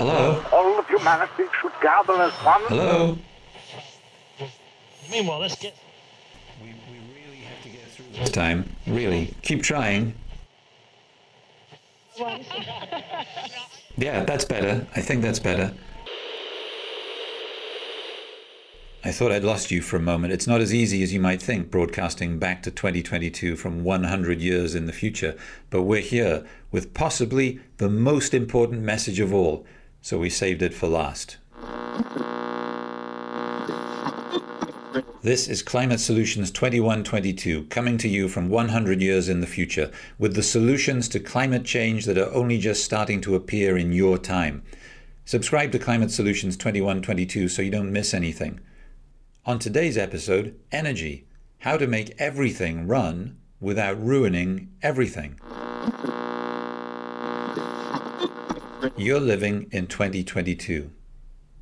Hello? All of humanity should gather as one. Hello? Meanwhile, let's get. We, we really have to get through this time. Really. Keep trying. Yeah, that's better. I think that's better. I thought I'd lost you for a moment. It's not as easy as you might think broadcasting back to 2022 from 100 years in the future, but we're here with possibly the most important message of all, so we saved it for last. This is Climate Solutions 2122, coming to you from 100 years in the future, with the solutions to climate change that are only just starting to appear in your time. Subscribe to Climate Solutions 2122 so you don't miss anything. On today's episode, energy how to make everything run without ruining everything. You're living in 2022.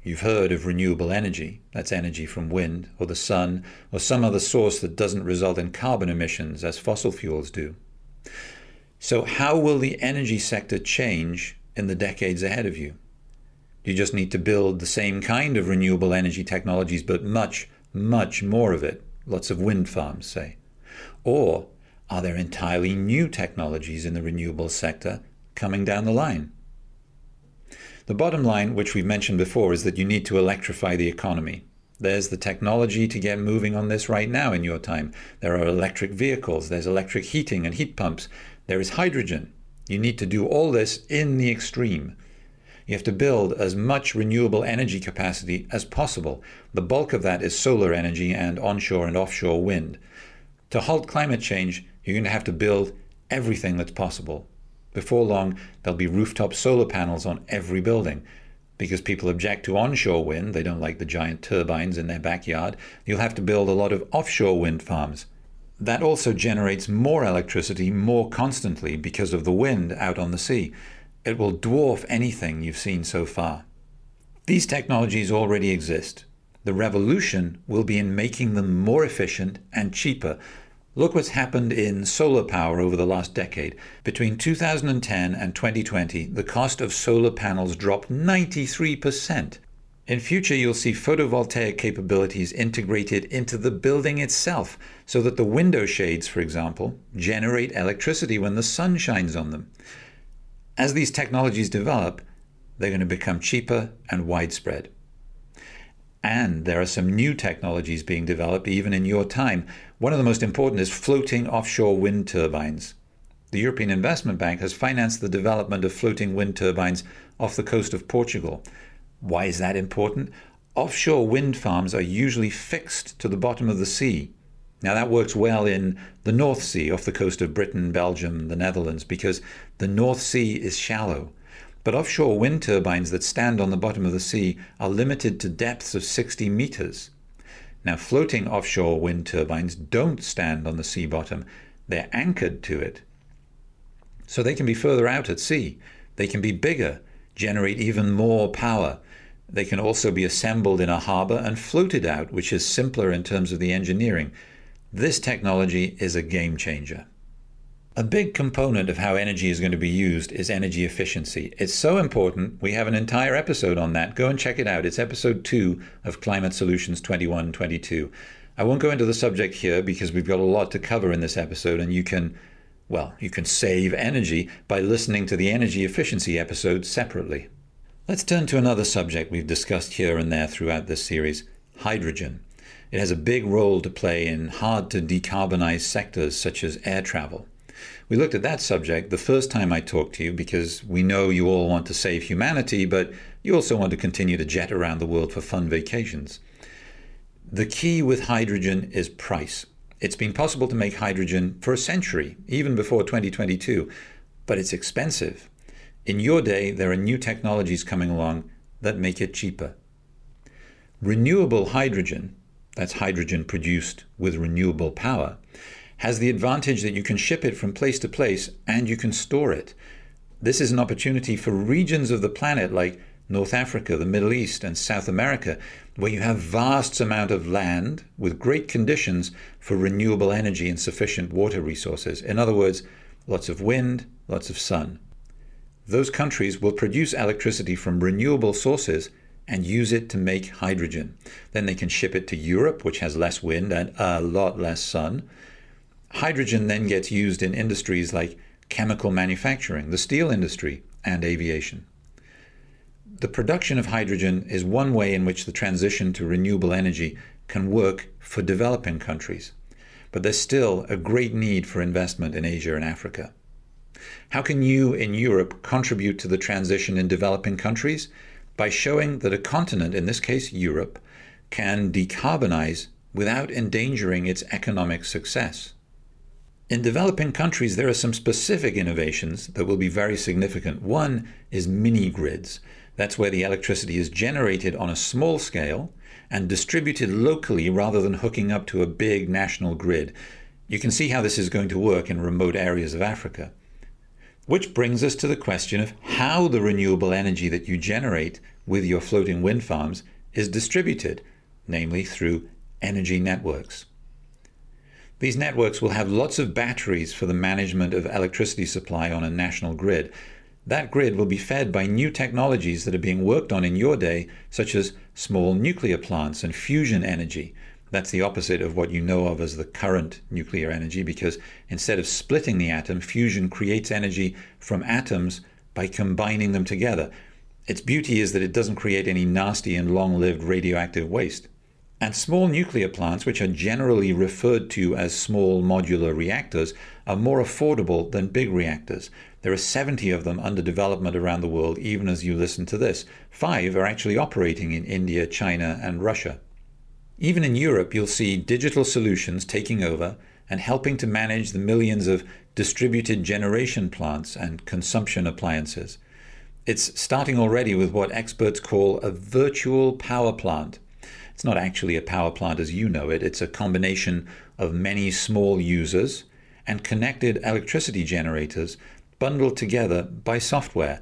You've heard of renewable energy. That's energy from wind or the sun or some other source that doesn't result in carbon emissions as fossil fuels do. So, how will the energy sector change in the decades ahead of you? Do you just need to build the same kind of renewable energy technologies, but much, much more of it. Lots of wind farms, say. Or are there entirely new technologies in the renewable sector coming down the line? The bottom line, which we've mentioned before, is that you need to electrify the economy. There's the technology to get moving on this right now in your time. There are electric vehicles, there's electric heating and heat pumps, there is hydrogen. You need to do all this in the extreme. You have to build as much renewable energy capacity as possible. The bulk of that is solar energy and onshore and offshore wind. To halt climate change, you're going to have to build everything that's possible. Before long, there'll be rooftop solar panels on every building. Because people object to onshore wind, they don't like the giant turbines in their backyard, you'll have to build a lot of offshore wind farms. That also generates more electricity more constantly because of the wind out on the sea. It will dwarf anything you've seen so far. These technologies already exist. The revolution will be in making them more efficient and cheaper. Look what's happened in solar power over the last decade. Between 2010 and 2020, the cost of solar panels dropped 93%. In future, you'll see photovoltaic capabilities integrated into the building itself, so that the window shades, for example, generate electricity when the sun shines on them. As these technologies develop, they're going to become cheaper and widespread. And there are some new technologies being developed even in your time. One of the most important is floating offshore wind turbines. The European Investment Bank has financed the development of floating wind turbines off the coast of Portugal. Why is that important? Offshore wind farms are usually fixed to the bottom of the sea. Now, that works well in the North Sea off the coast of Britain, Belgium, the Netherlands, because the North Sea is shallow. But offshore wind turbines that stand on the bottom of the sea are limited to depths of 60 meters. Now, floating offshore wind turbines don't stand on the sea bottom, they're anchored to it. So they can be further out at sea, they can be bigger, generate even more power. They can also be assembled in a harbor and floated out, which is simpler in terms of the engineering. This technology is a game changer. A big component of how energy is going to be used is energy efficiency. It's so important, we have an entire episode on that. Go and check it out. It's episode 2 of Climate Solutions 2122. I won't go into the subject here because we've got a lot to cover in this episode, and you can, well, you can save energy by listening to the energy efficiency episode separately. Let's turn to another subject we've discussed here and there throughout this series hydrogen. It has a big role to play in hard to decarbonize sectors such as air travel. We looked at that subject the first time I talked to you because we know you all want to save humanity, but you also want to continue to jet around the world for fun vacations. The key with hydrogen is price. It's been possible to make hydrogen for a century, even before 2022, but it's expensive. In your day, there are new technologies coming along that make it cheaper. Renewable hydrogen, that's hydrogen produced with renewable power, has the advantage that you can ship it from place to place and you can store it. This is an opportunity for regions of the planet like North Africa, the Middle East, and South America, where you have vast amount of land with great conditions for renewable energy and sufficient water resources. In other words, lots of wind, lots of sun. those countries will produce electricity from renewable sources and use it to make hydrogen. Then they can ship it to Europe, which has less wind and a lot less sun. Hydrogen then gets used in industries like chemical manufacturing, the steel industry, and aviation. The production of hydrogen is one way in which the transition to renewable energy can work for developing countries. But there's still a great need for investment in Asia and Africa. How can you in Europe contribute to the transition in developing countries? By showing that a continent, in this case Europe, can decarbonize without endangering its economic success. In developing countries, there are some specific innovations that will be very significant. One is mini grids. That's where the electricity is generated on a small scale and distributed locally rather than hooking up to a big national grid. You can see how this is going to work in remote areas of Africa. Which brings us to the question of how the renewable energy that you generate with your floating wind farms is distributed, namely through energy networks. These networks will have lots of batteries for the management of electricity supply on a national grid. That grid will be fed by new technologies that are being worked on in your day, such as small nuclear plants and fusion energy, that's the opposite of what you know of as the current nuclear energy, because instead of splitting the atom, fusion creates energy from atoms by combining them together. Its beauty is that it doesn't create any nasty and long lived radioactive waste. And small nuclear plants, which are generally referred to as small modular reactors, are more affordable than big reactors. There are 70 of them under development around the world, even as you listen to this. Five are actually operating in India, China, and Russia. Even in Europe, you'll see digital solutions taking over and helping to manage the millions of distributed generation plants and consumption appliances. It's starting already with what experts call a virtual power plant. It's not actually a power plant as you know it, it's a combination of many small users and connected electricity generators bundled together by software.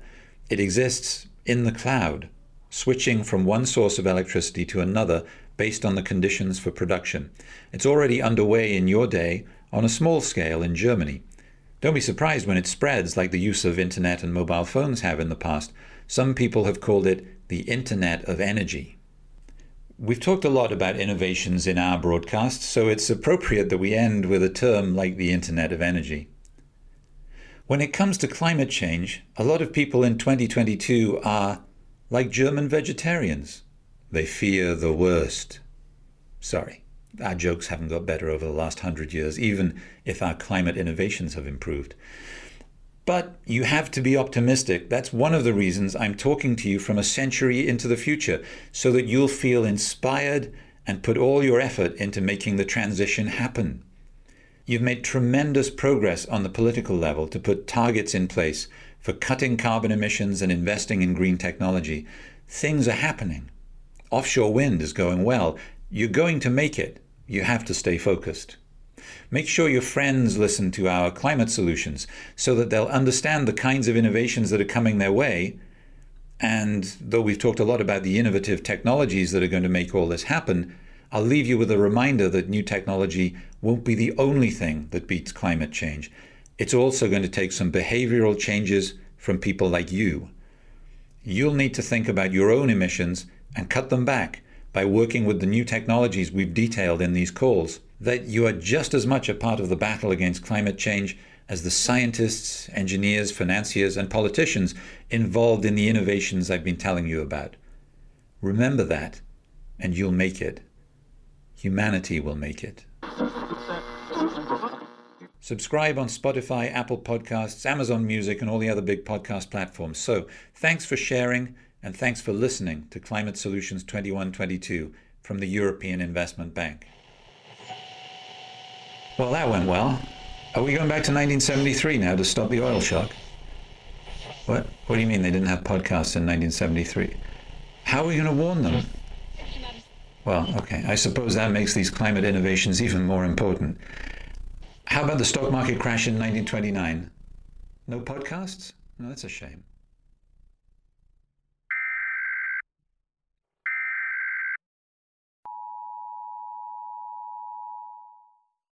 It exists in the cloud, switching from one source of electricity to another based on the conditions for production. It's already underway in your day on a small scale in Germany. Don't be surprised when it spreads like the use of internet and mobile phones have in the past. Some people have called it the Internet of Energy. We've talked a lot about innovations in our broadcast, so it's appropriate that we end with a term like the Internet of Energy. When it comes to climate change, a lot of people in 2022 are like German vegetarians. They fear the worst. Sorry, our jokes haven't got better over the last hundred years, even if our climate innovations have improved. But you have to be optimistic. That's one of the reasons I'm talking to you from a century into the future, so that you'll feel inspired and put all your effort into making the transition happen. You've made tremendous progress on the political level to put targets in place for cutting carbon emissions and investing in green technology. Things are happening. Offshore wind is going well. You're going to make it. You have to stay focused. Make sure your friends listen to our climate solutions so that they'll understand the kinds of innovations that are coming their way. And though we've talked a lot about the innovative technologies that are going to make all this happen, I'll leave you with a reminder that new technology won't be the only thing that beats climate change. It's also going to take some behavioral changes from people like you. You'll need to think about your own emissions and cut them back by working with the new technologies we've detailed in these calls, that you are just as much a part of the battle against climate change as the scientists, engineers, financiers, and politicians involved in the innovations I've been telling you about. Remember that, and you'll make it. Humanity will make it. Subscribe on Spotify, Apple Podcasts, Amazon Music, and all the other big podcast platforms. So, thanks for sharing and thanks for listening to Climate Solutions 2122 from the European Investment Bank. Well, that went well. Are we going back to 1973 now to stop the oil shock? What? What do you mean they didn't have podcasts in 1973? How are we going to warn them? Well, okay, I suppose that makes these climate innovations even more important. How about the stock market crash in 1929? No podcasts? No, that's a shame.